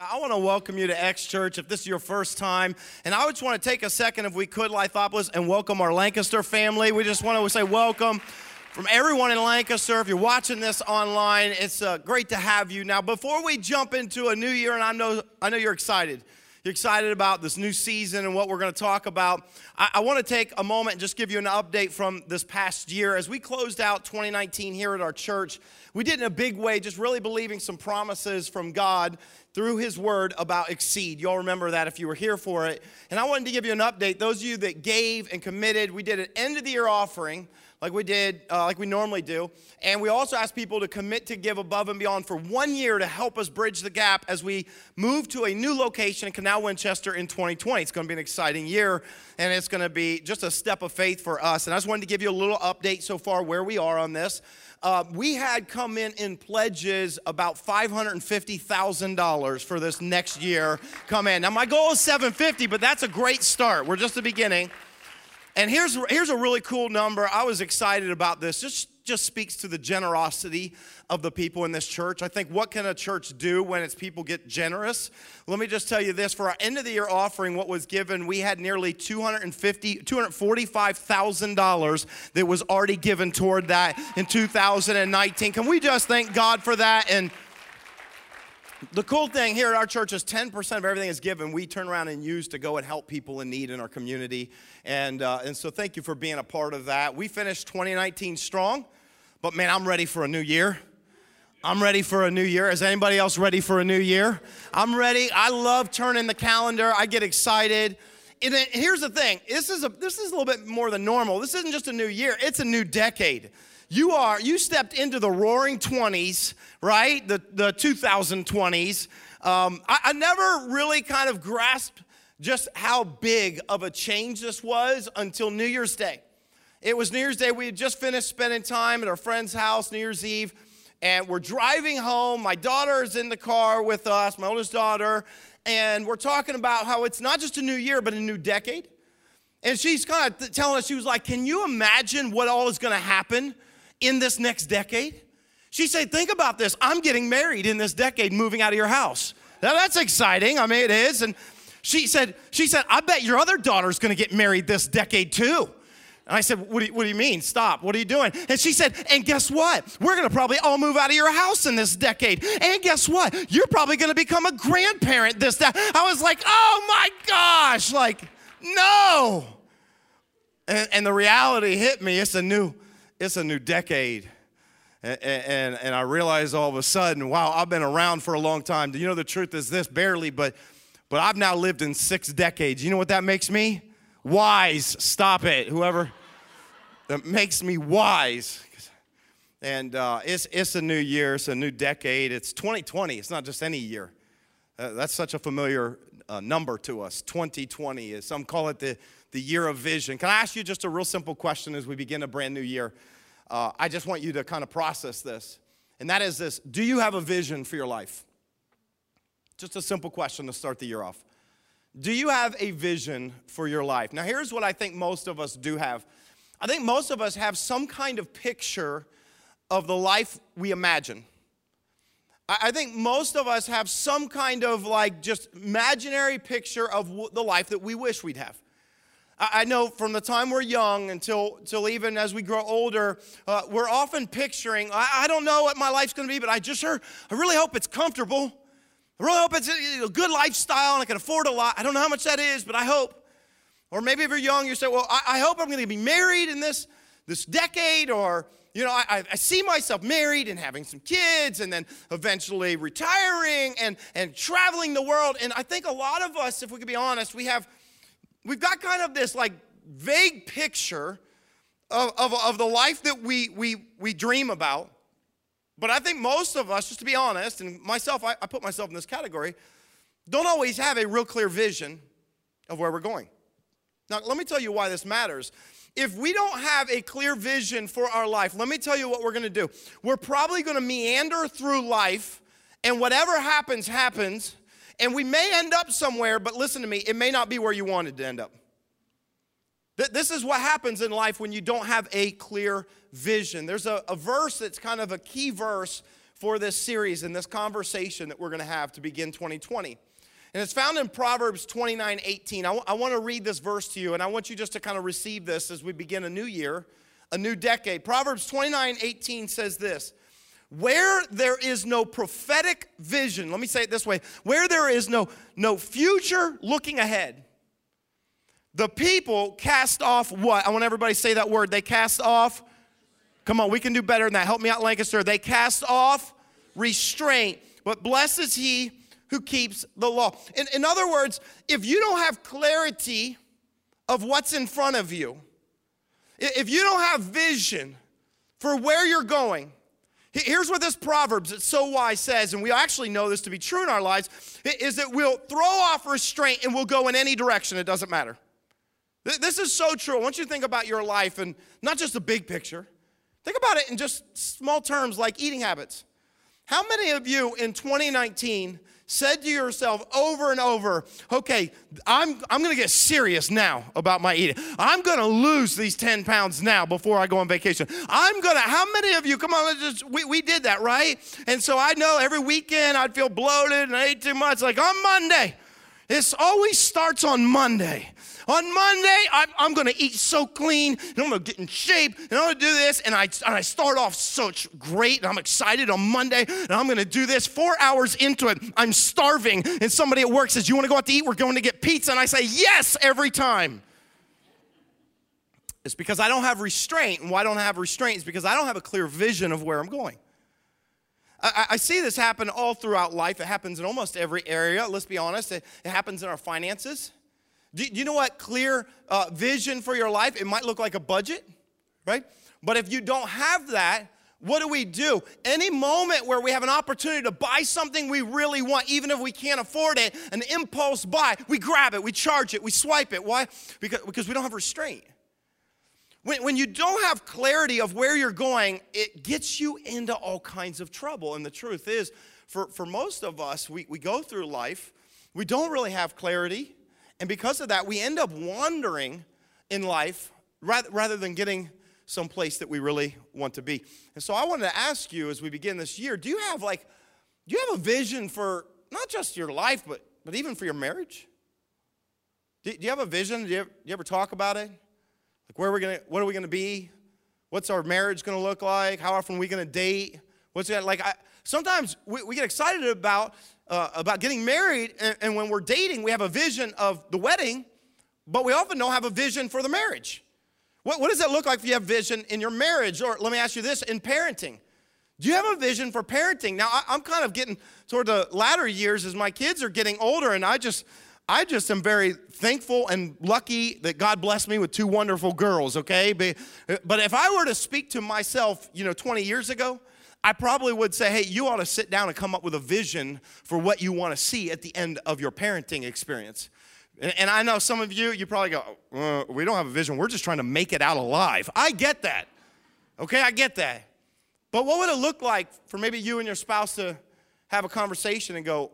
I want to welcome you to X Church if this is your first time. And I just want to take a second, if we could, Lithopolis, and welcome our Lancaster family. We just want to say welcome from everyone in Lancaster. If you're watching this online, it's uh, great to have you. Now, before we jump into a new year, and I know, I know you're excited. You're excited about this new season and what we're going to talk about. I, I want to take a moment and just give you an update from this past year. As we closed out 2019 here at our church, we did in a big way, just really believing some promises from God through His Word about Exceed. Y'all remember that if you were here for it. And I wanted to give you an update. Those of you that gave and committed, we did an end of the year offering like we did, uh, like we normally do. And we also asked people to commit to give above and beyond for one year to help us bridge the gap as we move to a new location in Canal Winchester in 2020. It's going to be an exciting year, and it's going to be just a step of faith for us. And I just wanted to give you a little update so far where we are on this. Uh, we had come in in pledges about $550,000 for this next year come in. Now my goal is 750, but that's a great start. We're just the beginning. And here's, here's a really cool number. I was excited about this. Just, just speaks to the generosity of the people in this church. I think what can a church do when its people get generous? Let me just tell you this for our end of the year offering, what was given, we had nearly 250, $245,000 that was already given toward that in 2019. Can we just thank God for that? And the cool thing here at our church is 10% of everything is given, we turn around and use to go and help people in need in our community. And, uh, and so thank you for being a part of that. We finished 2019 strong, but man, I'm ready for a new year. I'm ready for a new year. Is anybody else ready for a new year? I'm ready. I love turning the calendar. I get excited. And here's the thing. This is a this is a little bit more than normal. This isn't just a new year. It's a new decade. You are you stepped into the roaring 20s, right? The the 2020s. Um, I, I never really kind of grasped just how big of a change this was until New Year's Day. It was New Year's Day. We had just finished spending time at our friend's house, New Year's Eve, and we're driving home. My daughter is in the car with us, my oldest daughter, and we're talking about how it's not just a new year, but a new decade. And she's kind of telling us, she was like, Can you imagine what all is going to happen in this next decade? She said, Think about this. I'm getting married in this decade, moving out of your house. Now that's exciting. I mean, it is. And she said, she said, I bet your other daughter's gonna get married this decade too. And I said, what do, you, what do, you, mean? Stop. What are you doing? And she said, And guess what? We're going to probably all move out of your house in this decade. And guess what? You're probably going to become a grandparent this decade. I was like, Oh my gosh. Like, no. And, and the reality hit me. It's a new, it's a new decade. And, and, and I realized all of a sudden, wow, I've been around for a long time. Do you know the truth is this? Barely, but but I've now lived in six decades. You know what that makes me? Wise. Stop it, whoever. That makes me wise. And uh, it's, it's a new year, it's a new decade. It's 2020, it's not just any year. Uh, that's such a familiar uh, number to us. 2020 is, some call it the, the year of vision. Can I ask you just a real simple question as we begin a brand new year? Uh, I just want you to kind of process this. And that is this Do you have a vision for your life? Just a simple question to start the year off. Do you have a vision for your life? Now, here's what I think most of us do have. I think most of us have some kind of picture of the life we imagine. I think most of us have some kind of like just imaginary picture of the life that we wish we'd have. I know from the time we're young until, until even as we grow older, uh, we're often picturing, I, I don't know what my life's gonna be, but I just heard, I really hope it's comfortable. I really hope it's a good lifestyle and I can afford a lot. I don't know how much that is, but I hope. Or maybe if you're young, you say, well, I, I hope I'm going to be married in this, this decade, or, you know, I, I see myself married and having some kids and then eventually retiring and, and traveling the world. And I think a lot of us, if we could be honest, we have, we've got kind of this like vague picture of, of, of the life that we, we, we dream about. But I think most of us, just to be honest, and myself, I, I put myself in this category, don't always have a real clear vision of where we're going. Now, let me tell you why this matters. If we don't have a clear vision for our life, let me tell you what we're gonna do. We're probably gonna meander through life, and whatever happens, happens, and we may end up somewhere, but listen to me, it may not be where you wanted to end up. This is what happens in life when you don't have a clear vision. There's a, a verse that's kind of a key verse for this series and this conversation that we're going to have to begin 2020. And it's found in Proverbs 29 18. I, w- I want to read this verse to you, and I want you just to kind of receive this as we begin a new year, a new decade. Proverbs 29 18 says this Where there is no prophetic vision, let me say it this way where there is no, no future looking ahead, the people cast off what? I want everybody to say that word. They cast off. Come on, we can do better than that. Help me out, Lancaster. They cast off restraint. But blessed is he who keeps the law. In, in other words, if you don't have clarity of what's in front of you, if you don't have vision for where you're going, here's what this Proverbs, it's so wise, says, and we actually know this to be true in our lives, is that we'll throw off restraint and we'll go in any direction. It doesn't matter. This is so true. I want you to think about your life and not just the big picture. Think about it in just small terms like eating habits. How many of you in 2019 said to yourself over and over, okay, I'm, I'm gonna get serious now about my eating. I'm gonna lose these 10 pounds now before I go on vacation. I'm gonna, how many of you, come on, let's just, we, we did that, right? And so I know every weekend I'd feel bloated and I ate too much, like on Monday. This always starts on Monday. On Monday, I'm, I'm to eat so clean, and I'm to get in shape, and I'm to do this. And I, and I start off such great, and I'm excited on Monday, and I'm to do this. Four hours into it, I'm starving, and somebody at work says, You want to go out to eat? We're going to get pizza. And I say, Yes, every time. It's because I don't have restraint. And why don't I have restraint? Is because I don't have a clear vision of where I'm going. I, I, see this happen all throughout life. It happens in almost every area. Let's be honest. It, it happens in our finances. Do, do you know what clear uh, vision for your life? It might look like a budget, right? But if you don't have that, what do we do? Any moment where we have an opportunity to buy something we really want, even if we can't afford it, an impulse buy, we grab it, we charge it, we swipe it. Why? Because, because we don't have restraint. When, when you don't have clarity of where you're going, it gets you into all kinds of trouble. And the truth is, for, for most of us, we, we go through life, we don't really have clarity. And because of that, we end up wandering in life rather, rather than getting someplace that we really want to be. And so I wanted to ask you as we begin this year, do you have like, do you have a vision for not just your life, but, but even for your marriage? Do, do you have a vision? Do you, ever, do you ever talk about it? Where are we gonna, what are we gonna be? What's our marriage gonna look like? How often are we gonna date? What's that like? I, sometimes we, we get excited about uh, about getting married, and, and when we're dating, we have a vision of the wedding, but we often don't have a vision for the marriage. What, what does it look like if you have vision in your marriage? Or let me ask you this in parenting. Do you have a vision for parenting? Now, I, I'm kind of getting toward the latter years as my kids are getting older, and I just, I just am very thankful and lucky that God blessed me with two wonderful girls, okay? But, if I were to speak to myself, you know, 20 years ago, I probably would say, hey, you ought to sit down and come up with a vision for what you want to see at the end of your parenting experience. And, I know some of you, you probably go, uh, we don't have a vision. We're just trying to make it out alive. I get that. Okay, I get that. But what would it look like for maybe you and your spouse to have a conversation and go,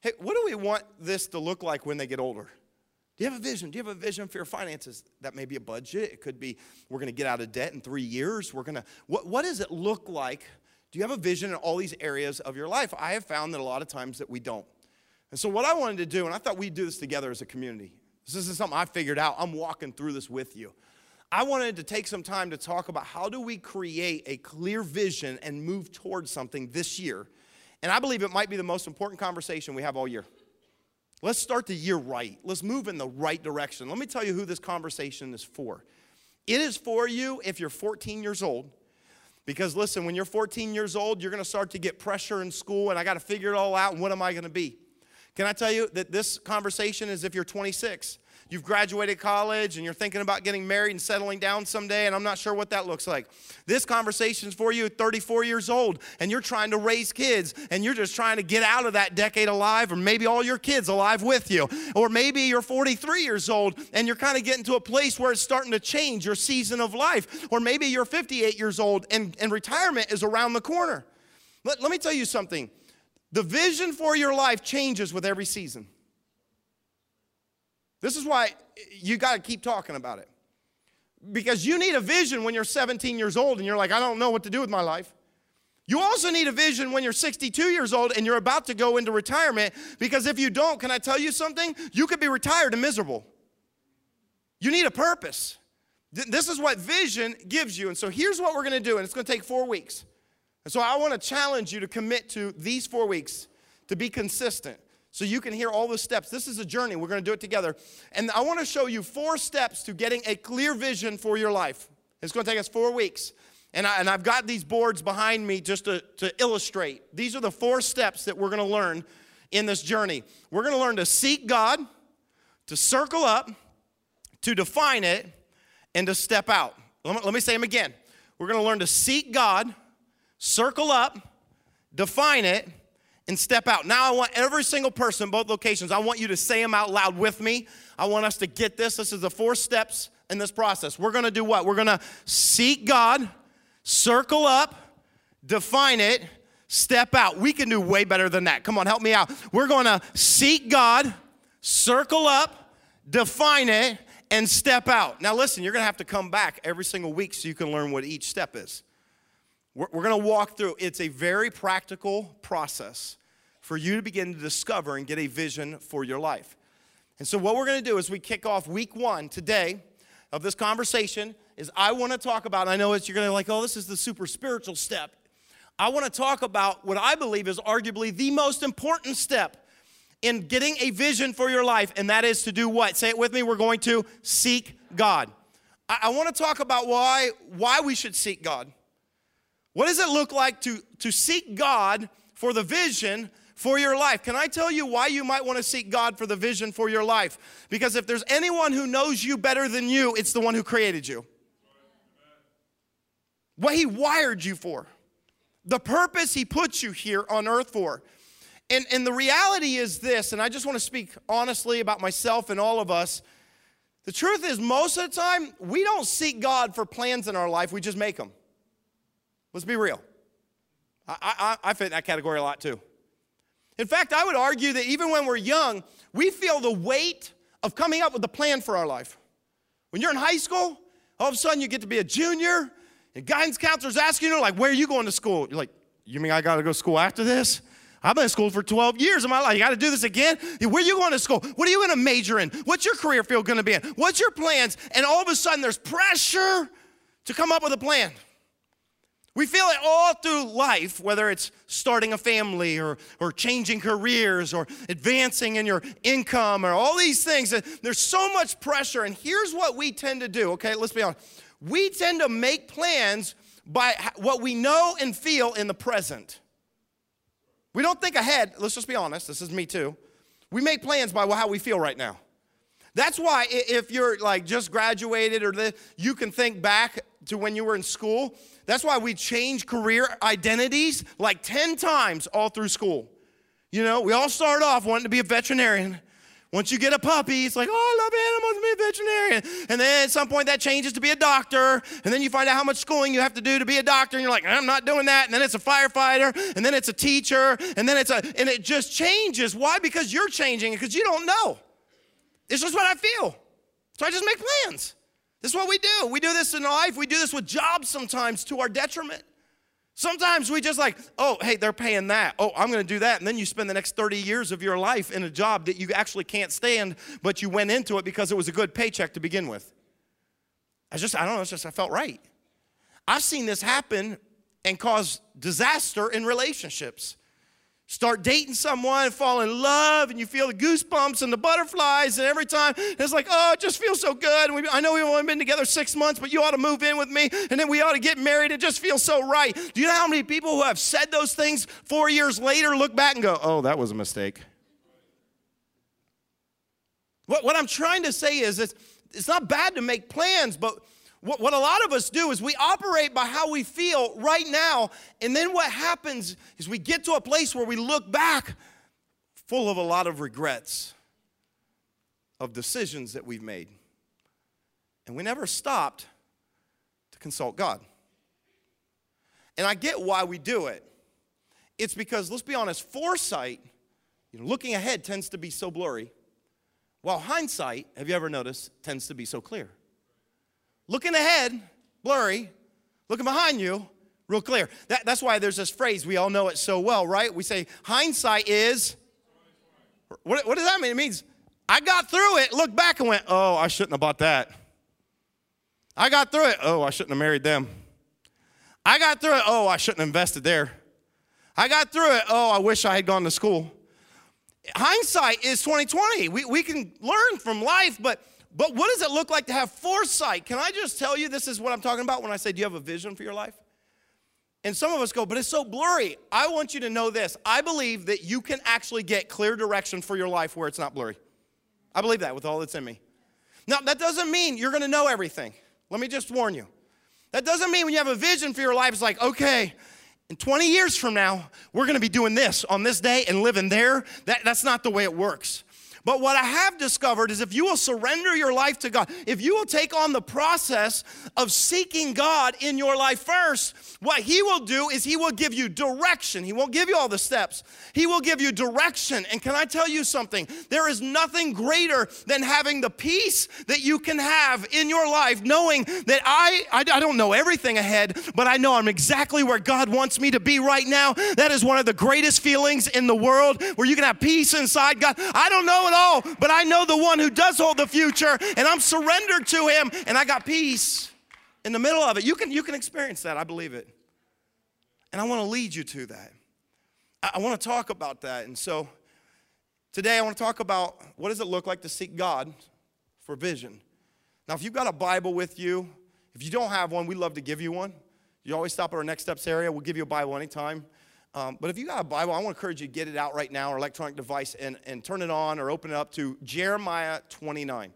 hey, what do we want this to look like when they get older? Do you have a vision? Do you have a vision for your finances? That may be a budget. It could be we're going to get out of debt in three years. We're going to, what, what does it look like do you have a vision in all these areas of your life? I have found that a lot of times that we don't. And so what I wanted to do, and I thought we'd do this together as a community. This isn't something I figured out. I'm walking through this with you. I wanted to take some time to talk about how do we create a clear vision and move towards something this year. And I believe it might be the most important conversation we have all year. Let's start the year right. Let's move in the right direction. Let me tell you who this conversation is for. It is for you if you're 14 years old because listen, when you're 14 years old, you're to start to get pressure in school, and I got to figure it all out. And what am I to be? Can I tell you that this conversation is if you're 26? You've graduated college and you're thinking about getting married and settling down someday, and I'm not sure what that looks like. This conversation is for you at 34 years old and you're trying to raise kids and you're just trying to get out of that decade alive, or maybe all your kids alive with you. Or maybe you're 43 years old and you're kind of getting to a place where it's starting to change your season of life. Or maybe you're 58 years old and, and retirement is around the corner. Let, let me tell you something the vision for your life changes with every season. This is why you got to keep talking about it. Because you need a vision when you're 17 years old and you're like, I don't know what to do with my life. You also need a vision when you're 62 years old and you're about to go into retirement because if you don't, can I tell you something? You could be retired and miserable. You need a purpose. This is what vision gives you. And so here's what we're going to do, and it's going to take four weeks. And so I want to challenge you to commit to these four weeks to be consistent so you can hear all the steps. This is a journey. We're going to do it together. And I want to show you four steps to getting a clear vision for your life. It's going to take us four weeks. And, I, and I've got these boards behind me just to, to illustrate. These are the four steps that we're going to learn in this journey. We're going to learn to seek God, to circle up, to define it, and to step out. Let me, let me say them again. We're going to learn to seek God, circle up, define it, and step out. Now, I want every single person, both locations, I want you to say them out loud with me. I want us to get this. This is the four steps in this process. We're to do what? We're to seek God, circle up, define it, step out. We can do way better than that. Come on, help me out. We're to seek God, circle up, define it, and step out. Now, listen, you're to have to come back every single week so you can learn what each step is. We're, we're going to walk through. It's a very practical process for you to begin to discover and get a vision for your life. And so, what we're going to do is we kick off week one today of this conversation is I want to talk about, I know it's, you're going to like, oh, this is the super spiritual step. I want to talk about what I believe is arguably the most important step in getting a vision for your life, and that is to do what? Say it with me. We're going to seek God. I, I want to talk about why, why we should seek God. What does it look like to, to seek God for the vision for your life. Can I tell you why you might want to seek God for the vision for your life? Because if there's anyone who knows you better than you, it's the one who created you. What He wired you for, the purpose He put you here on earth for. And, and the reality is this, and I just want to speak honestly about myself and all of us. The truth is, most of the time, we don't seek God for plans in our life, we just make them. Let's be real. I, I, I fit in that category a lot too. In fact, I would argue that even when we're young, we feel the weight of coming up with a plan for our life. When you're in high school, all of a sudden you get to be a junior, and guidance counselors asking you, like, where are you going to school? You're like, you mean I got to go to school after this? I've been in school for 12 years of my life. You got to do this again? Where are you going to school? What are you going to major in? What's your career field going to be in? What's your plans? And all of a sudden, there's pressure to come up with a plan. We feel it all through life, whether it's starting a family or, or changing careers or advancing in your income or all these things. There's so much pressure. And here's what we tend to do, okay? Let's be honest. We tend to make plans by what we know and feel in the present. We don't think ahead. Let's just be honest. This is me too. We make plans by how we feel right now. That's why if you're like just graduated or you can think back to when you were in school. That's why we change career identities like 10 times all through school. You know, we all start off wanting to be a veterinarian. Once you get a puppy, it's like, oh, I love animals, be a veterinarian. And then at some point that changes to be a doctor. And then you find out how much schooling you have to do to be a doctor. And you're like, I'm not doing that. And then it's a firefighter. And then it's a teacher. And then it's a, and it just changes. Why? Because you're changing, because you don't know. It's just what I feel. So I just make plans. This is what we do. We do this in life. We do this with jobs sometimes to our detriment. Sometimes we just like, oh, hey, they're paying that. Oh, I'm going to do that. And then you spend the next 30 years of your life in a job that you actually can't stand, but you went into it because it was a good paycheck to begin with. I just, I don't know, it's just, I felt right. I've seen this happen and cause disaster in relationships start dating someone, fall in love, and you feel the goosebumps and the butterflies, and every time it's like, oh, it just feels so good. We, I know we've only been together six months, but you ought to move in with me, and then we ought to get married. It just feels so right. Do you know how many people who have said those things four years later look back and go, oh, that was a mistake? What, what I'm trying to say is it's, it's not bad to make plans, but what, what a lot of us do is we operate by how we feel right now, and then what happens is we get to a place where we look back full of a lot of regrets of decisions that we've made. And we never stopped to consult God. And I get why we do it. It's because, let's be honest, foresight, you know, looking ahead tends to be so blurry, while hindsight, have you ever noticed, tends to be so clear. Looking ahead, blurry. Looking behind you, Real clear. That, that's why there's this phrase, we all know it so well, right? We say, hindsight is. What, what does that mean? It means I got through it, looked back and went, oh, I shouldn't have bought that. I got through it. Oh, I shouldn't have married them. I got through it. Oh, I shouldn't have invested there. I got through it. Oh, I wish I had gone to school. Hindsight is 2020. We, we can learn from life, but but what does it look like to have foresight? Can I just tell you this is what I'm talking about when I say, Do you have a vision for your life? And some of us go, But it's so blurry. I want you to know this. I believe that you can actually get clear direction for your life where it's not blurry. I believe that with all that's in me. Now, that doesn't mean you're gonna know everything. Let me just warn you. That doesn't mean when you have a vision for your life, it's like, okay, in 20 years from now, we're gonna be doing this on this day and living there. That, that's not the way it works. But what I have discovered is if you will surrender your life to God, if you will take on the process of seeking God in your life first, what He will do is He will give you direction. He won't give you all the steps, He will give you direction. And can I tell you something? There is nothing greater than having the peace that you can have in your life, knowing that I, I, I don't know everything ahead, but I know I'm exactly where God wants me to be right now. That is one of the greatest feelings in the world where you can have peace inside God. I don't know it all, but I know the one who does hold the future, and I'm surrendered to him, and I got peace in the middle of it. You can, you can experience that, I believe it. And I want to lead you to that. I, I want to talk about that. And so today I want to talk about what does it look like to seek God for vision. Now, if you've got a Bible with you, if you don't have one, we'd love to give you one. You always stop at our Next Steps area. We'll give you a Bible anytime. Um, but if you got a Bible, I want to encourage you to get it out right now or electronic device and, and turn it on or open it up to Jeremiah 29.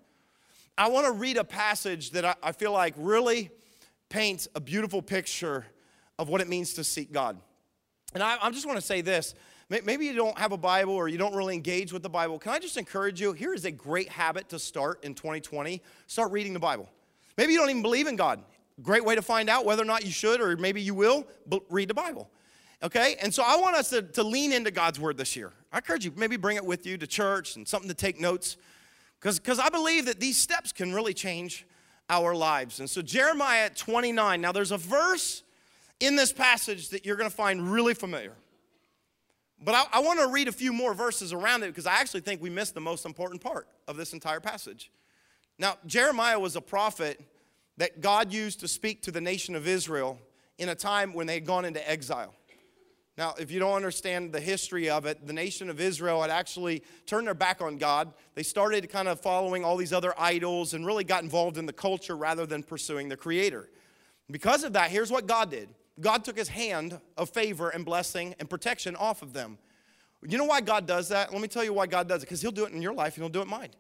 I want to read a passage that I, I feel like really paints a beautiful picture of what it means to seek God. And I, I just want to say this. Maybe you don't have a Bible or you don't really engage with the Bible. Can I just encourage you? Here is a great habit to start in 2020. Start reading the Bible. Maybe you don't even believe in God. Great way to find out whether or not you should or maybe you will, read the Bible. Okay? And so I want us to, to lean into God's word this year. I encourage you, maybe bring it with you to church and something to take notes. Because I believe that these steps can really change our lives. And so, Jeremiah 29, now there's a verse in this passage that you're going to find really familiar. But I, I want to read a few more verses around it because I actually think we missed the most important part of this entire passage. Now, Jeremiah was a prophet that God used to speak to the nation of Israel in a time when they had gone into exile. Now, if you don't understand the history of it, the nation of Israel had actually turned their back on God. They started kind of following all these other idols and really got involved in the culture rather than pursuing the Creator. Because of that, here's what God did God took his hand of favor and blessing and protection off of them. You know why God does that? Let me tell you why God does it because He'll do it in your life and He'll do it in mine.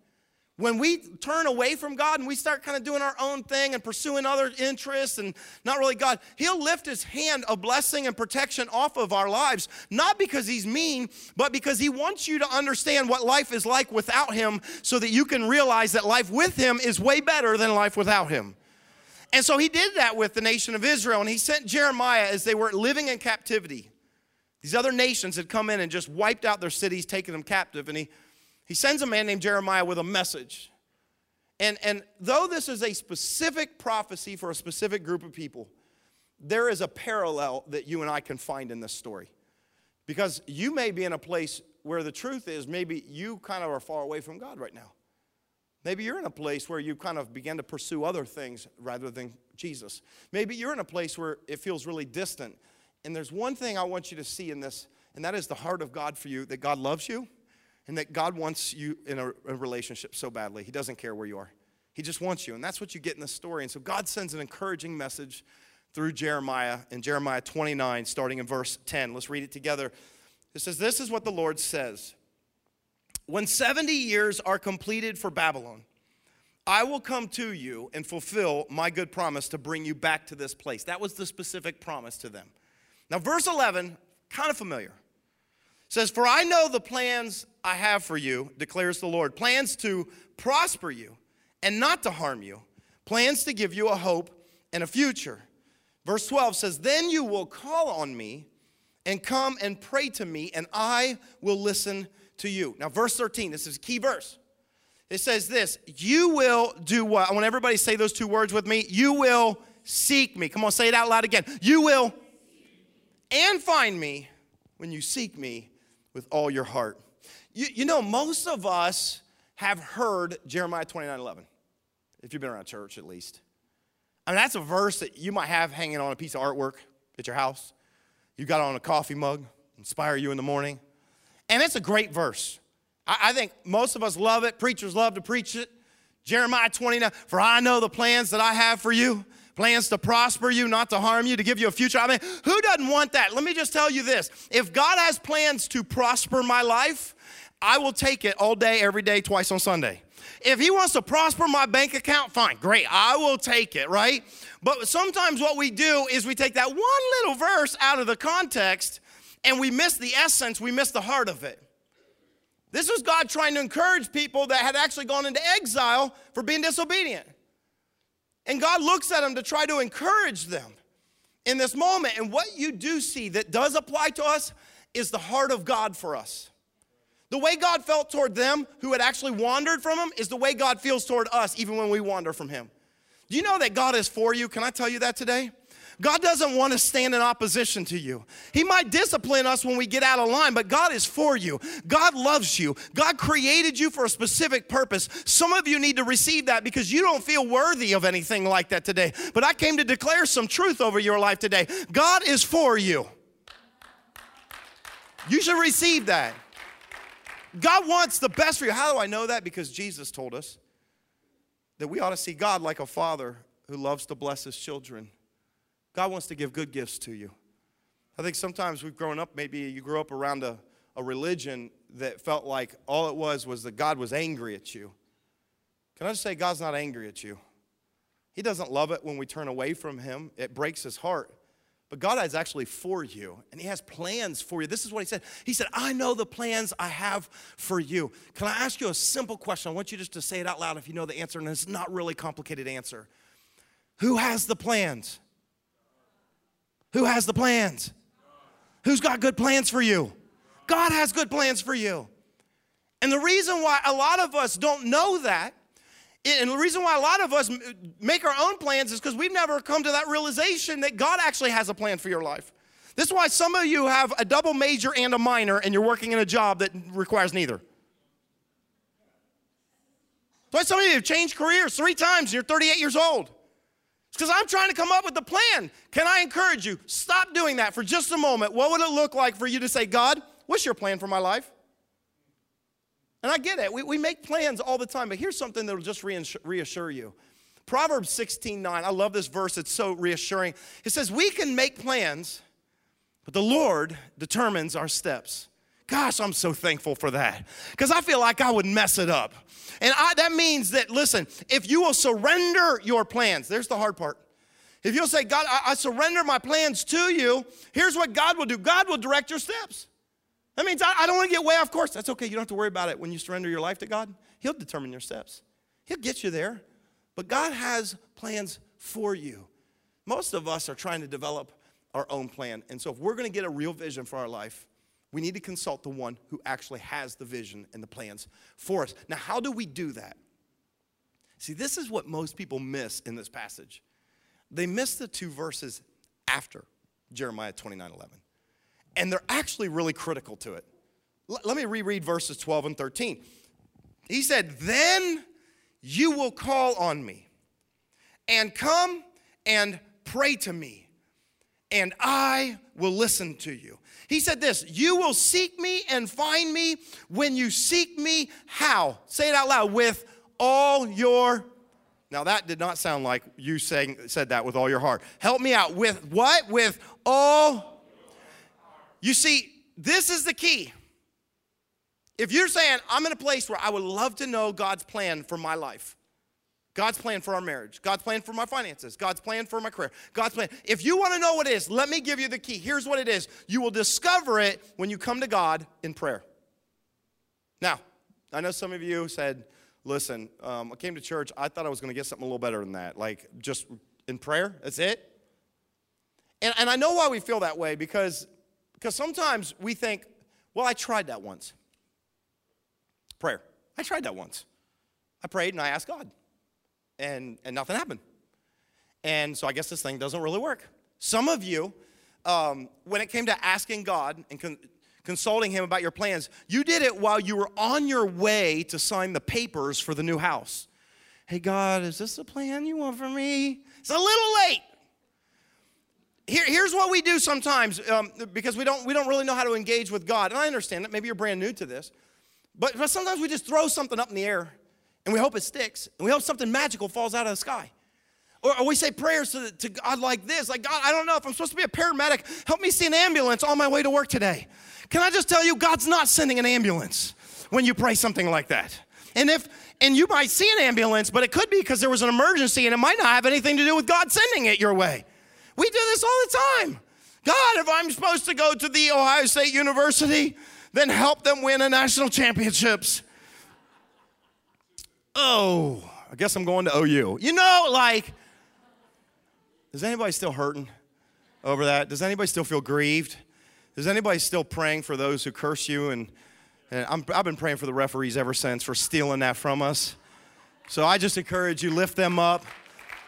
When we turn away from God and we start kind of doing our own thing and pursuing other interests and not really God, He'll lift His hand of blessing and protection off of our lives, not because He's mean, but because He wants you to understand what life is like without Him so that you can realize that life with Him is way better than life without Him. And so He did that with the nation of Israel, and He sent Jeremiah as they were living in captivity. These other nations had come in and just wiped out their cities, taking them captive, and He he sends a man named Jeremiah with a message. And, and though this is a specific prophecy for a specific group of people, there is a parallel that you and I can find in this story. Because you may be in a place where the truth is maybe you kind of are far away from God right now. Maybe you're in a place where you kind of begin to pursue other things rather than Jesus. Maybe you're in a place where it feels really distant. And there's one thing I want you to see in this, and that is the heart of God for you that God loves you and that God wants you in a, a, relationship so badly. He doesn't care where you are, He just wants you. And that's what you get in the story. And so God sends an encouraging message through Jeremiah in Jeremiah 29, starting in verse 10. Let's read it together. It says, This is what the Lord says When 70 years are completed for Babylon, I will come to you and fulfill my good promise to bring you back to this place. That was the specific promise to them. Now, verse 11, kind of familiar says, For I know the plans I have for you, declares the Lord plans to prosper you and not to harm you, plans to give you a hope and a future. Verse 12 says, Then you will call on me and come and pray to me, and I will listen to you. Now, verse 13, this is a key verse. It says this You will do what? I want everybody to say those two words with me. You will seek me. Come on, say it out loud again. You will and find me when you seek me with all your heart. You, you know, most of us have heard Jeremiah 29 11, if you've been around church at least. I mean, that's a verse that you might have hanging on a piece of artwork at your house. You got on a coffee mug, inspire you in the morning. And it's a great verse. I, I think most of us love it. Preachers love to preach it. Jeremiah 29, for I know the plans that I have for you plans to prosper you, not to harm you, to give you a future. I mean, who doesn't want that? Let me just tell you this if God has plans to prosper my life, I will take it all day, every day, twice on Sunday. If he wants to prosper my bank account, fine, great, I will take it, right? But sometimes what we do is we take that one little verse out of the context and we miss the essence, we miss the heart of it. This was God trying to encourage people that had actually gone into exile for being disobedient. And God looks at them to try to encourage them in this moment. And what you do see that does apply to us is the heart of God for us. The way God felt toward them who had actually wandered from Him is the way God feels toward us even when we wander from Him. Do you know that God is for you? Can I tell you that today? God doesn't want to stand in opposition to you. He might discipline us when we get out of line, but God is for you. God loves you. God created you for a specific purpose. Some of you need to receive that because you don't feel worthy of anything like that today. But I came to declare some truth over your life today. God is for you. You should receive that. God wants the best for you. How do I know that? Because Jesus told us that we ought to see God like a father who loves to bless his children. God wants to give good gifts to you. I think sometimes we've grown up, maybe you grew up around a, a religion that felt like all it was was that God was angry at you. Can I just say, God's not angry at you? He doesn't love it when we turn away from Him, it breaks His heart. But God is actually for you, and He has plans for you. This is what He said. He said, I know the plans I have for you. Can I ask you a simple question? I want you just to say it out loud if you know the answer, and it's not really complicated answer. Who has the plans? Who has the plans? Who's got good plans for you? God has good plans for you. And the reason why a lot of us don't know that, and the reason why a lot of us make our own plans is because we've never come to that realization that God actually has a plan for your life. This is why some of you have a double major and a minor, and you're working in a job that requires neither. That's why some of you have changed careers three times and you're 38 years old because I'm trying to come up with a plan. Can I encourage you? Stop doing that for just a moment. What would it look like for you to say, God, what's your plan for my life? And I get it. We, we make plans all the time, but here's something that will just reassure you. Proverbs 16 9. I love this verse, it's so reassuring. It says, We can make plans, but the Lord determines our steps. Gosh, I'm so thankful for that because I feel like I would mess it up. And I, that means that, listen, if you will surrender your plans, there's the hard part. If you'll say, God, I, I surrender my plans to you, here's what God will do God will direct your steps. That means I, I don't want to get way off course. That's okay. You don't have to worry about it when you surrender your life to God. He'll determine your steps, He'll get you there. But God has plans for you. Most of us are trying to develop our own plan. And so, if we're going to get a real vision for our life, we need to consult the one who actually has the vision and the plans for us. Now, how do we do that? See, this is what most people miss in this passage. They miss the two verses after Jeremiah 29 11. And they're actually really critical to it. L- let me reread verses 12 and 13. He said, Then you will call on me and come and pray to me, and I will listen to you. He said this You will seek me and find me when you seek me. How? Say it out loud with all your. Now, that did not sound like you saying, said that with all your heart. Help me out. With what? With all. You see, this is the key. If you're saying, I'm in a place where I would love to know God's plan for my life, God's plan for our marriage, God's plan for my finances, God's plan for my career, God's plan. If you want to know what it is, let me give you the key. Here's what it is you will discover it when you come to God in prayer. Now, I know some of you said, listen, um, I came to church, I thought I was going to get something a little better than that. Like just in prayer, that's it. And, and I know why we feel that way because, because sometimes we think, well, I tried that once. Prayer. I tried that once. I prayed and I asked God and, and nothing happened. And so I guess this thing doesn't really work. Some of you, um, when it came to asking God and con- consulting Him about your plans, you did it while you were on your way to sign the papers for the new house. Hey, God, is this the plan you want for me? It's a little late. Here, here's what we do sometimes um, because we don't, we don't really know how to engage with God. And I understand that. Maybe you're brand new to this. But, but sometimes we just throw something up in the air and we hope it sticks and we hope something magical falls out of the sky. Or, we say prayers to, to God like this like, God, I don't know if I'm supposed to be a paramedic. Help me see an ambulance on my way to work today. Can I just tell you, God's not sending an ambulance when you pray something like that. And if and you might see an ambulance, but it could be because there was an emergency and it might not have anything to do with God sending it your way. We do this all the time. God, if I'm supposed to go to the Ohio State University, then help them win a national championships. Oh, I guess I'm going to OU. You know, like, is anybody still hurting over that? Does anybody still feel grieved? Is anybody still praying for those who curse you? And, and i have been praying for the referees ever since for stealing that from us. So I just encourage you, lift them up.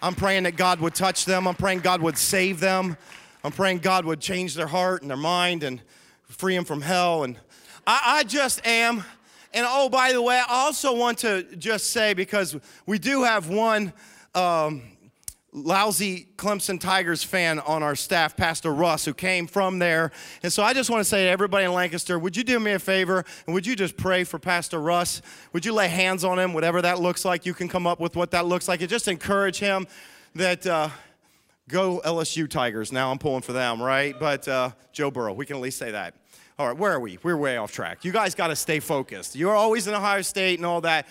I'm praying that God would touch them. I'm praying God would save them. I'm praying God would change their heart and their mind and free them from hell. And I, I just am. And oh, by the way, I also want to just say because we do have one um, lousy Clemson Tigers fan on our staff, Pastor Russ, who came from there. And so I just want to say to everybody in Lancaster, would you do me a favor and would you just pray for Pastor Russ? Would you lay hands on him, whatever that looks like? You can come up with what that looks like and just encourage him that. Uh, go LSU Tigers. Now I'm pulling for them, right? But uh, Joe Burrow, we can at least say that. All right, where are we? We're way off track. You guys got to stay focused. You're always in Ohio State and all that.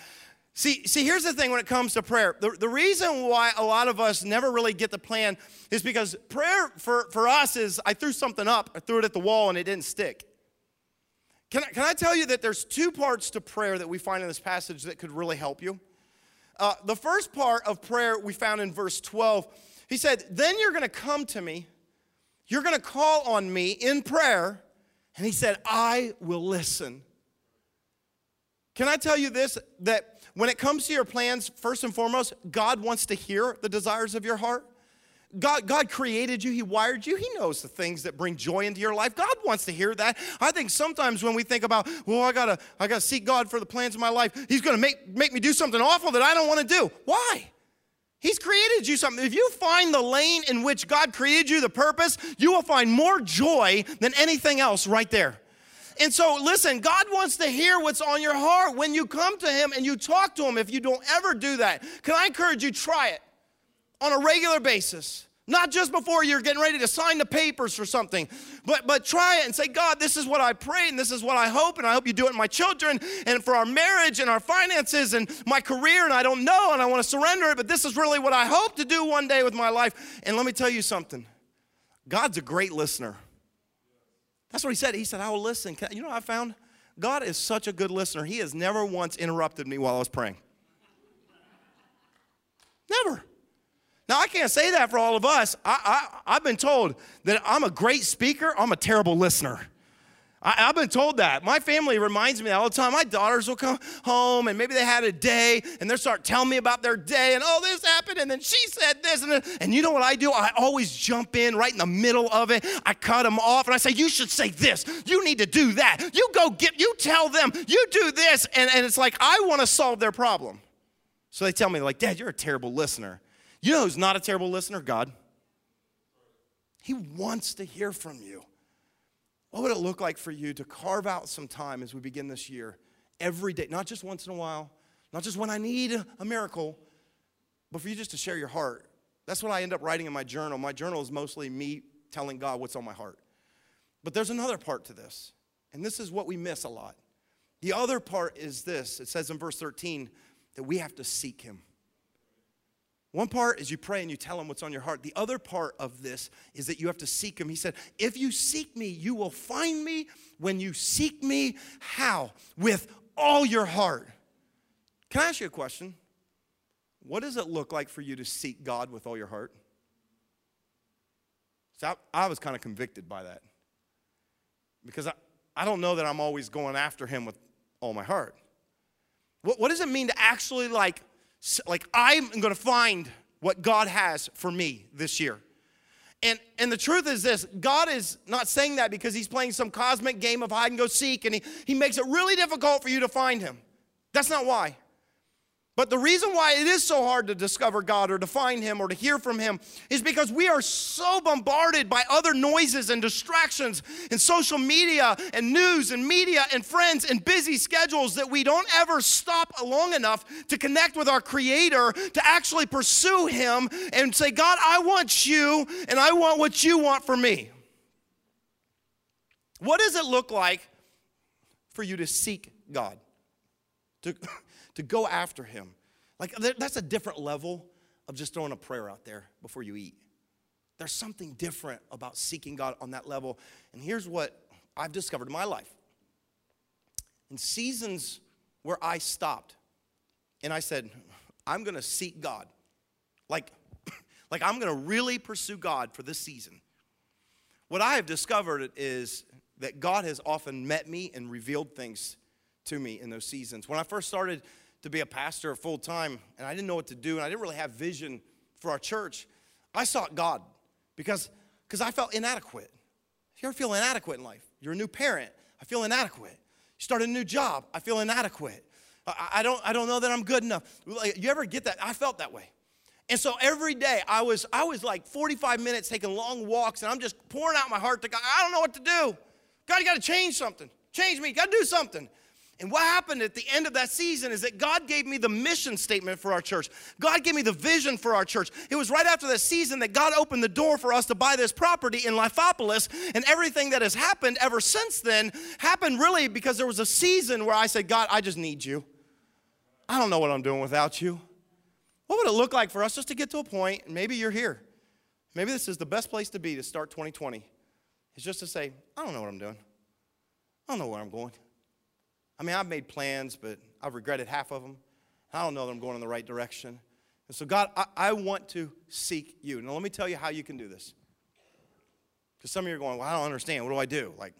See, see, here's the thing when it comes to prayer. The, the reason why a lot of us never really get the plan is because prayer for, for us is I threw something up, I threw it at the wall, and it didn't stick. Can I, can I tell you that there's two parts to prayer that we find in this passage that could really help you? Uh, the first part of prayer we found in verse 12. He said, Then you're going to come to me, you're going to call on me in prayer, and he said, I will listen. Can I tell you this? That when it comes to your plans, first and foremost, God wants to hear the desires of your heart. God, God created you, He wired you, He knows the things that bring joy into your life. God wants to hear that. I think sometimes when we think about, well, I gotta, I gotta seek God for the plans of my life, He's gonna make, make me do something awful that I don't wanna do. Why? He's created you something. If you find the lane in which God created you, the purpose, you will find more joy than anything else right there. And so, listen, God wants to hear what's on your heart when you come to Him and you talk to Him. If you don't ever do that, can I encourage you, try it on a regular basis? Not just before you're getting ready to sign the papers for something, but, but try it and say, God, this is what I pray and this is what I hope, and I hope you do it in my children and for our marriage and our finances and my career, and I don't know and I want to surrender it, but this is really what I hope to do one day with my life. And let me tell you something God's a great listener. That's what he said. He said, I will listen. You know what I found? God is such a good listener. He has never once interrupted me while I was praying. Never. Now, I can't say that for all of us. I, I, I've been told that I'm a great speaker, I'm a terrible listener. I, have been told that. My family reminds me all the time. My daughters will come home and maybe they had a day and they'll start telling me about their day and oh, this happened and then she said this. And, and you know what I do? I always jump in right in the middle of it. I cut them off and I say, You should say this. You need to do that. You go get, you tell them, you do this. And, and it's like, I want to solve their problem. So they tell me, like, Dad, you're a terrible listener. You know who's not a terrible listener? God. He wants to hear from you. What would it look like for you to carve out some time as we begin this year, every day, not just once in a while, not just when I need a miracle, but for you just to share your heart? That's what I end up writing in my journal. My journal is mostly me telling God what's on my heart. But there's another part to this, and this is what we miss a lot. The other part is this it says in verse 13 that we have to seek Him. One part is you pray and you tell him what's on your heart. The other part of this is that you have to seek him. He said, If you seek me, you will find me when you seek me. How? With all your heart. Can I ask you a question? What does it look like for you to seek God with all your heart? So I, I was kind of convicted by that because I, I don't know that I'm always going after him with all my heart. What, what does it mean to actually like like I'm going to find what God has for me this year. And, and the truth is this God is not saying that because he's playing some cosmic game of hide and go seek and he, he makes it really difficult for you to find him. That's not why. But the reason why it is so hard to discover God or to find Him or to hear from Him is because we are so bombarded by other noises and distractions and social media and news and media and friends and busy schedules that we don't ever stop long enough to connect with our Creator to actually pursue Him and say, God, I want you and I want what you want for me. What does it look like for you to seek God? To to go after him. Like, that's a different level of just throwing a prayer out there before you eat. There's something different about seeking God on that level. And here's what I've discovered in my life. In seasons where I stopped and I said, I'm gonna seek God, like, like I'm gonna really pursue God for this season. What I have discovered is that God has often met me and revealed things to me in those seasons. When I first started to be a pastor full time, and I didn't know what to do, and I didn't really have vision for our church. I sought God because because I felt inadequate. If You ever feel inadequate in life? You're a new parent. I feel inadequate. You start a new job. I feel inadequate. I, I don't I don't know that I'm good enough. You ever get that? I felt that way. And so every day I was I was like 45 minutes taking long walks, and I'm just pouring out my heart to God. I don't know what to do. God, you got to change something. Change me. You got to do something. And what happened at the end of that season is that God gave me the mission statement for our church. God gave me the vision for our church. It was right after that season that God opened the door for us to buy this property in Lithopolis. And everything that has happened ever since then happened really because there was a season where I said, God, I just need you. I don't know what I'm doing without you. What would it look like for us just to get to a point, and maybe you're here. Maybe this is the best place to be to start 2020. Is just to say, I don't know what I'm doing. I don't know where I'm going. I mean, I've made plans, but I've regretted half of them. I don't know that I'm going in the right direction. And so, God, I, I want to seek you. Now, let me tell you how you can do this. Because some of you are going, Well, I don't understand. What do I do? Like,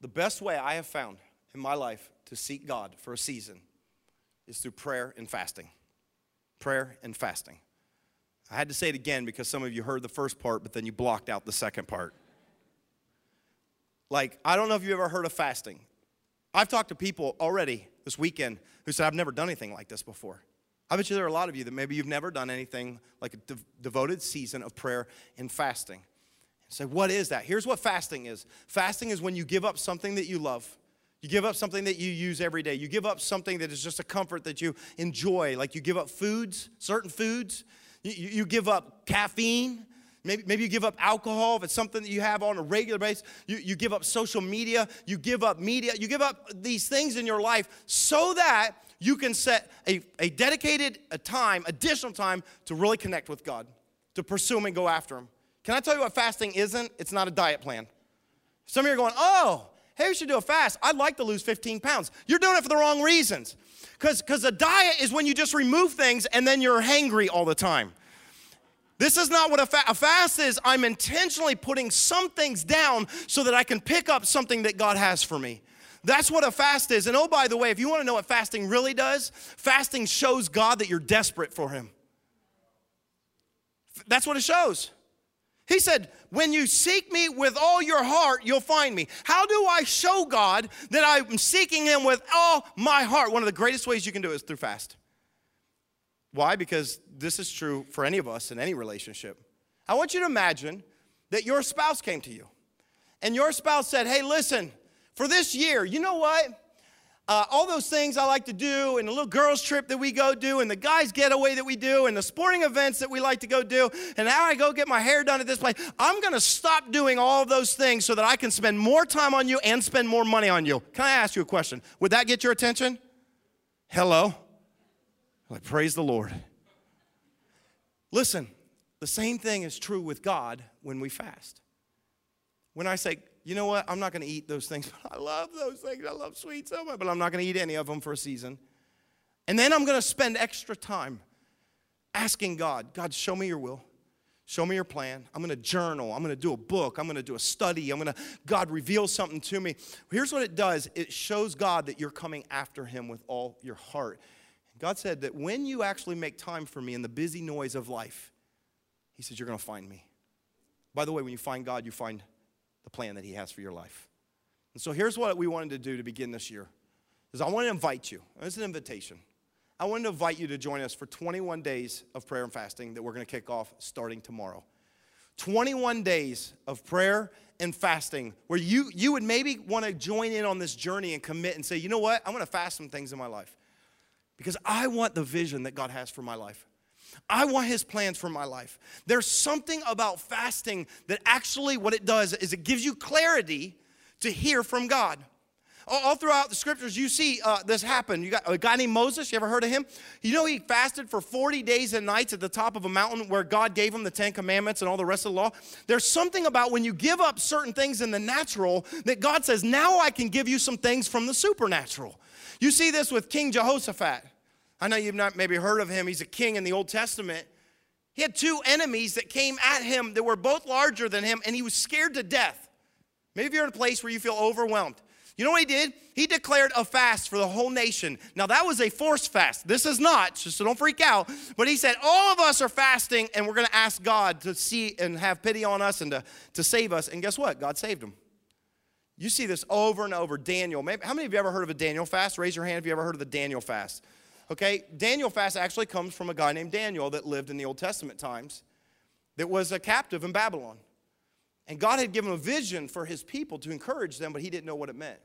the best way I have found in my life to seek God for a season is through prayer and fasting. Prayer and fasting. I had to say it again because some of you heard the first part, but then you blocked out the second part. Like, I don't know if you ever heard of fasting. I've talked to people already this weekend who said, I've never done anything like this before. I bet you there are a lot of you that maybe you've never done anything like a de- devoted season of prayer and fasting. Say, so what is that? Here's what fasting is fasting is when you give up something that you love. You give up something that you use every day. You give up something that is just a comfort that you enjoy. Like you give up foods, certain foods. You, you give up caffeine. Maybe, maybe you give up alcohol if it's something that you have on a regular basis. You, you give up social media. You give up media. You give up these things in your life so that you can set a, a dedicated a time, additional time to really connect with God, to pursue Him and go after Him. Can I tell you what fasting isn't? It's not a diet plan. Some of you are going, oh, hey, we should do a fast. I'd like to lose 15 pounds. You're doing it for the wrong reasons. Because a diet is when you just remove things and then you're hangry all the time. This is not what a, fa- a fast is. I'm intentionally putting some things down so that I can pick up something that God has for me. That's what a fast is. And oh, by the way, if you want to know what fasting really does, fasting shows God that you're desperate for Him. That's what it shows. He said, When you seek me with all your heart, you'll find me. How do I show God that I'm seeking Him with all my heart? One of the greatest ways you can do it is through fast. Why? Because this is true for any of us in any relationship. I want you to imagine that your spouse came to you and your spouse said, Hey, listen, for this year, you know what? Uh, all those things I like to do, and the little girls' trip that we go do, and the guys' getaway that we do, and the sporting events that we like to go do, and now I go get my hair done at this place. I'm gonna stop doing all those things so that I can spend more time on you and spend more money on you. Can I ask you a question? Would that get your attention? Hello? Like, praise the Lord. Listen, the same thing is true with God when we fast. When I say, you know what, I'm not going to eat those things, I love those things. I love sweets so much, but I'm not going to eat any of them for a season. And then I'm going to spend extra time asking God, God, show me your will. Show me your plan. I'm going to journal. I'm going to do a book. I'm going to do a study. I'm going to, God, reveal something to me. Here's what it does it shows God that you're coming after Him with all your heart. God said that when you actually make time for me in the busy noise of life, He says, You're going to find me. By the way, when you find God, you find the plan that He has for your life. And so here's what we wanted to do to begin this year. Is I want to invite you. It's an invitation. I want to invite you to join us for 21 days of prayer and fasting that we're going to kick off starting tomorrow. 21 days of prayer and fasting where you, you would maybe want to join in on this journey and commit and say, you know what, I'm going to fast some things in my life because I want the vision that God has for my life. I want his plans for my life. There's something about fasting that actually what it does is it gives you clarity to hear from God. All throughout the scriptures, you see uh, this happen. You got a guy named Moses. You ever heard of him? You know, he fasted for 40 days and nights at the top of a mountain where God gave him the Ten Commandments and all the rest of the law. There's something about when you give up certain things in the natural that God says, now I can give you some things from the supernatural. You see this with King Jehoshaphat. I know you've not maybe heard of him. He's a king in the Old Testament. He had two enemies that came at him that were both larger than him, and he was scared to death. Maybe you're in a place where you feel overwhelmed. You know what he did? He declared a fast for the whole nation. Now, that was a forced fast. This is not, so don't freak out. But he said, All of us are fasting, and we're going to ask God to see and have pity on us and to, to save us. And guess what? God saved him. You see this over and over. Daniel. Maybe, how many of you ever heard of a Daniel fast? Raise your hand if you ever heard of the Daniel fast. Okay, Daniel fast actually comes from a guy named Daniel that lived in the Old Testament times that was a captive in Babylon. And God had given him a vision for his people to encourage them, but he didn't know what it meant.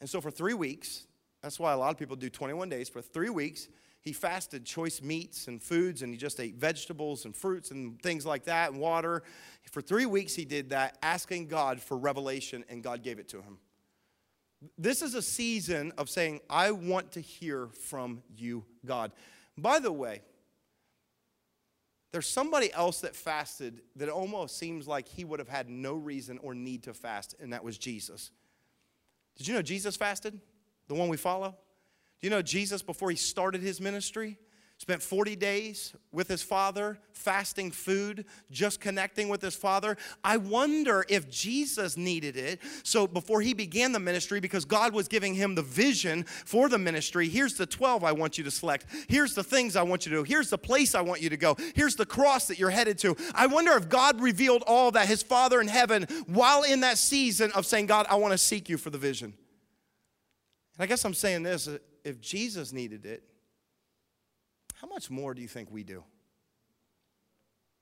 And so for three weeks, that's why a lot of people do 21 days. For three weeks, he fasted choice meats and foods, and he just ate vegetables and fruits and things like that, and water. For three weeks, he did that, asking God for revelation, and God gave it to him. This is a season of saying, I want to hear from you, God. By the way, there's somebody else that fasted that almost seems like he would have had no reason or need to fast, and that was Jesus. Did you know Jesus fasted? The one we follow? Do you know Jesus, before he started his ministry, Spent 40 days with his father, fasting food, just connecting with his father. I wonder if Jesus needed it. So before he began the ministry, because God was giving him the vision for the ministry, here's the 12 I want you to select. Here's the things I want you to do. Here's the place I want you to go. Here's the cross that you're headed to. I wonder if God revealed all that, his father in heaven, while in that season of saying, God, I want to seek you for the vision. And I guess I'm saying this if Jesus needed it, how much more do you think we do?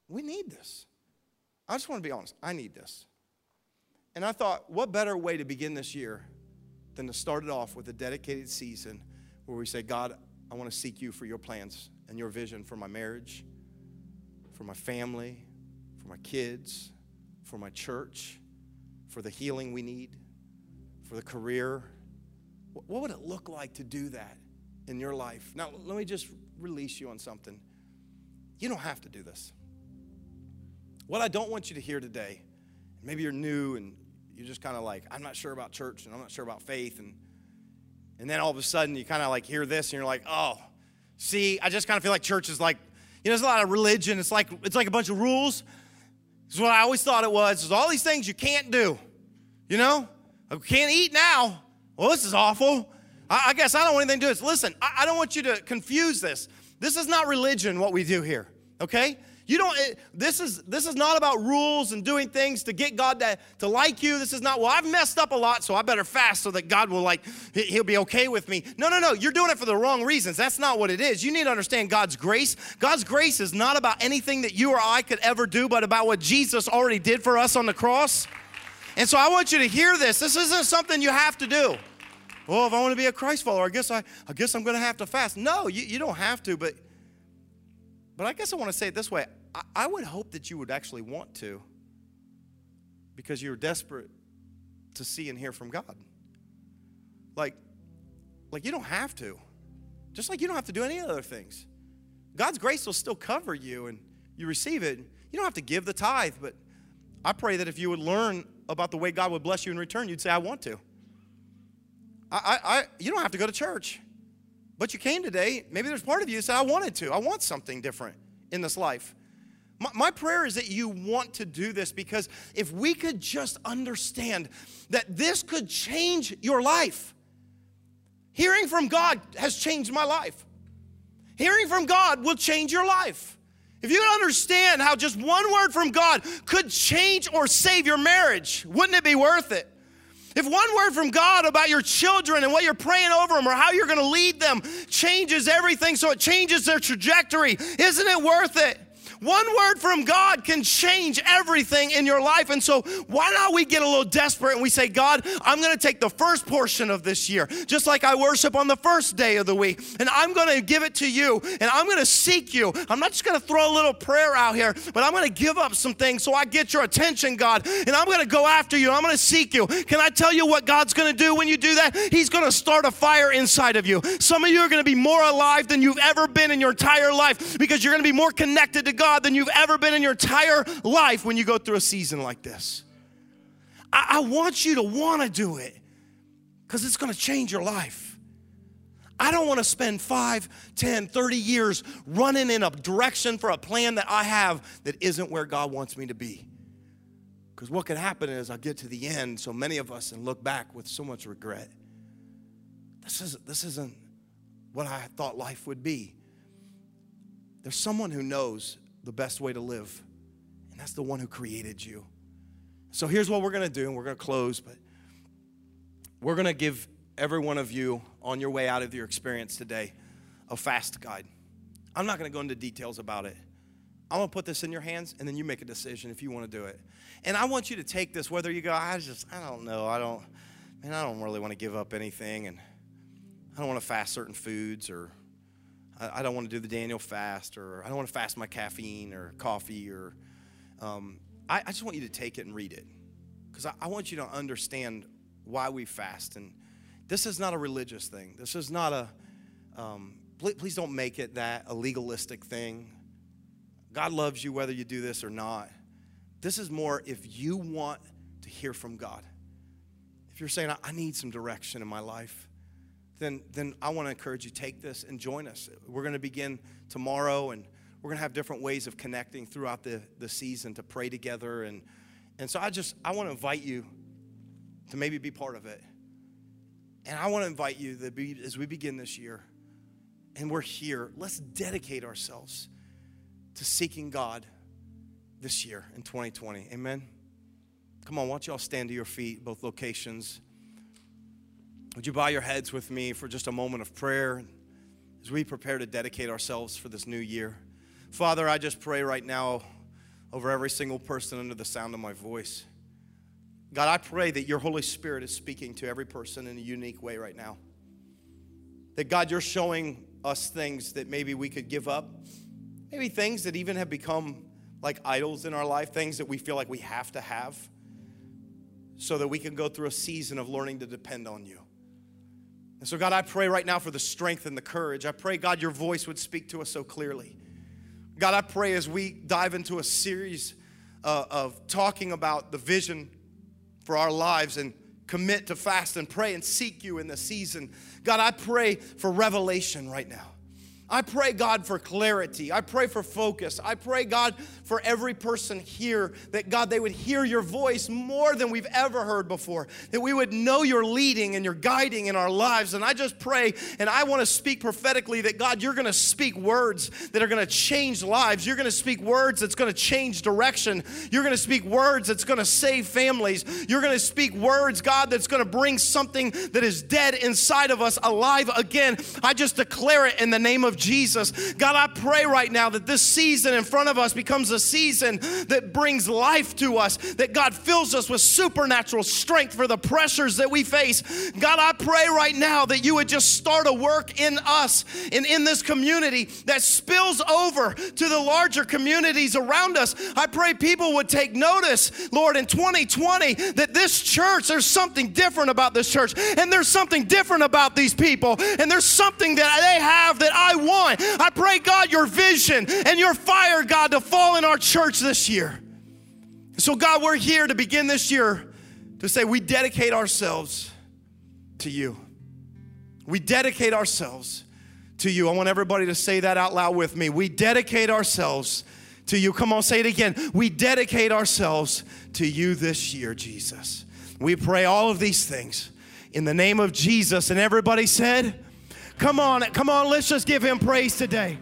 We need this. I just want to be honest. I need this. And I thought, what better way to begin this year than to start it off with a dedicated season where we say, God, I want to seek you for your plans and your vision for my marriage, for my family, for my kids, for my church, for the healing we need, for the career. What would it look like to do that in your life? Now, let me just release you on something. You don't have to do this. What I don't want you to hear today, maybe you're new and you're just kind of like, I'm not sure about church and I'm not sure about faith. And, and then all of a sudden you kind of like hear this and you're like, oh, see, I just kind of feel like church is like, you know, there's a lot of religion. It's like, it's like a bunch of rules. Is what I always thought it was. There's all these things you can't do. You know? I can't eat now. Well, this is awful. I, I guess I don't want anything to do with this. Listen, I, I don't want you to confuse this. This is not religion, what we do here, okay? You don't, it, this is this is not about rules and doing things to get God to, to like you. This is not, well, I've messed up a lot, so I better fast so that God will like, he'll be okay with me. No, no, no. You're doing it for the wrong reasons. That's not what it is. You need to understand God's grace. God's grace is not about anything that you or I could ever do, but about what Jesus already did for us on the cross. And so I want you to hear this. This isn't something you have to do well, if I want to be a Christ follower, I guess I, I guess I'm going to have to fast. No, you, you don't have to, but but I guess I want to say it this way. I, I would hope that you would actually want to because you're desperate to see and hear from God. Like, like you don't have to. Just like you don't have to do any other things. God's grace will still cover you and you receive it. You don't have to give the tithe, but I pray that if you would learn about the way God would bless you in return, you'd say, I want to. I, I, you don't have to go to church, but you came today. Maybe there's part of you that said, I wanted to. I want something different in this life. My, my prayer is that you want to do this because if we could just understand that this could change your life. Hearing from God has changed my life. Hearing from God will change your life. If you could understand how just one word from God could change or save your marriage, wouldn't it be worth it? If one word from God about your children and what you're praying over them or how you're going to lead them changes everything so it changes their trajectory, isn't it worth it? One word from God can change everything in your life. And so, why not we get a little desperate and we say, God, I'm going to take the first portion of this year, just like I worship on the first day of the week, and I'm going to give it to you, and I'm going to seek you. I'm not just going to throw a little prayer out here, but I'm going to give up some things so I get your attention, God, and I'm going to go after you. I'm going to seek you. Can I tell you what God's going to do when you do that? He's going to start a fire inside of you. Some of you are going to be more alive than you've ever been in your entire life because you're going to be more connected to God God than you've ever been in your entire life when you go through a season like this. I, I want you to want to do it because it's going to change your life. I don't want to spend 5, 10, 30 years running in a direction for a plan that I have that isn't where God wants me to be. Because what could happen is I get to the end, so many of us, and look back with so much regret. This isn't, this isn't what I thought life would be. There's someone who knows the best way to live, and that's the one who created you. So here's what we're going to do, and we're going to close, but we're going to give every one of you on your way out of your experience today a fast guide. I'm not going to go into details about it. I'm going to put this in your hands, and then you make a decision if you want to do it. And I want you to take this, whether you go, I just, I don't know, I don't, man, I don't really want to give up anything, and I don't want to fast certain foods or I, don't want to do the Daniel fast, or I don't want to fast my caffeine or coffee, or um, I, I, just want you to take it and read it because I, I want you to understand why we fast. And this is not a religious thing. This is not a. Um, please, please don't make it that a legalistic thing. God loves you whether you do this or not. This is more if you want to hear from God. If you're saying, I need some direction in my life, then, then I want to encourage you take this and join us. We're going to begin tomorrow, and we're going to have different ways of connecting throughout the, the season to pray together. And, and so I just, I want to invite you to maybe be part of it. And I want to invite you that be, as we begin this year, and we're here, let's dedicate ourselves to seeking God this year in 2020. Amen. Come on, why don't y'all stand to your feet, both locations. Would you bow your heads with me for just a moment of prayer as we prepare to dedicate ourselves for this new year? Father, I just pray right now over every single person under the sound of my voice. God, I pray that your Holy Spirit is speaking to every person in a unique way right now. That God, you're showing us things that maybe we could give up, maybe things that even have become like idols in our life, things that we feel like we have to have, so that we can go through a season of learning to depend on you. And so, God, I pray right now for the strength and the courage. I pray, God, your voice would speak to us so clearly. God, I pray as we dive into a series uh, of talking about the vision for our lives and commit to fast and pray and seek you in the season. God, I pray for revelation right now. I pray, God, for clarity. I pray for focus. I pray, God, for every person here that, God, they would hear your voice more than we've ever heard before, that we would know your leading and your guiding in our lives. And I just pray, and I want to speak prophetically that, God, you're going to speak words that are going to change lives. You're going to speak words that's going to change direction. You're going to speak words that's going to save families. You're going to speak words, God, that's going to bring something that is dead inside of us alive again. I just declare it in the name of Jesus. God, I pray right now that this season in front of us becomes a season that brings life to us, that God fills us with supernatural strength for the pressures that we face. God, I pray right now that you would just start a work in us and in this community that spills over to the larger communities around us. I pray people would take notice, Lord, in 2020 that this church, there's something different about this church, and there's something different about these people, and there's something that they have that I want I pray, God, your vision and your fire, God, to fall in our church this year. So, God, we're here to begin this year to say we dedicate ourselves to you. We dedicate ourselves to you. I want everybody to say that out loud with me. We dedicate ourselves to you. Come on, say it again. We dedicate ourselves to you this year, Jesus. We pray all of these things in the name of Jesus. And everybody said, Come on, come on, let's just give him praise today.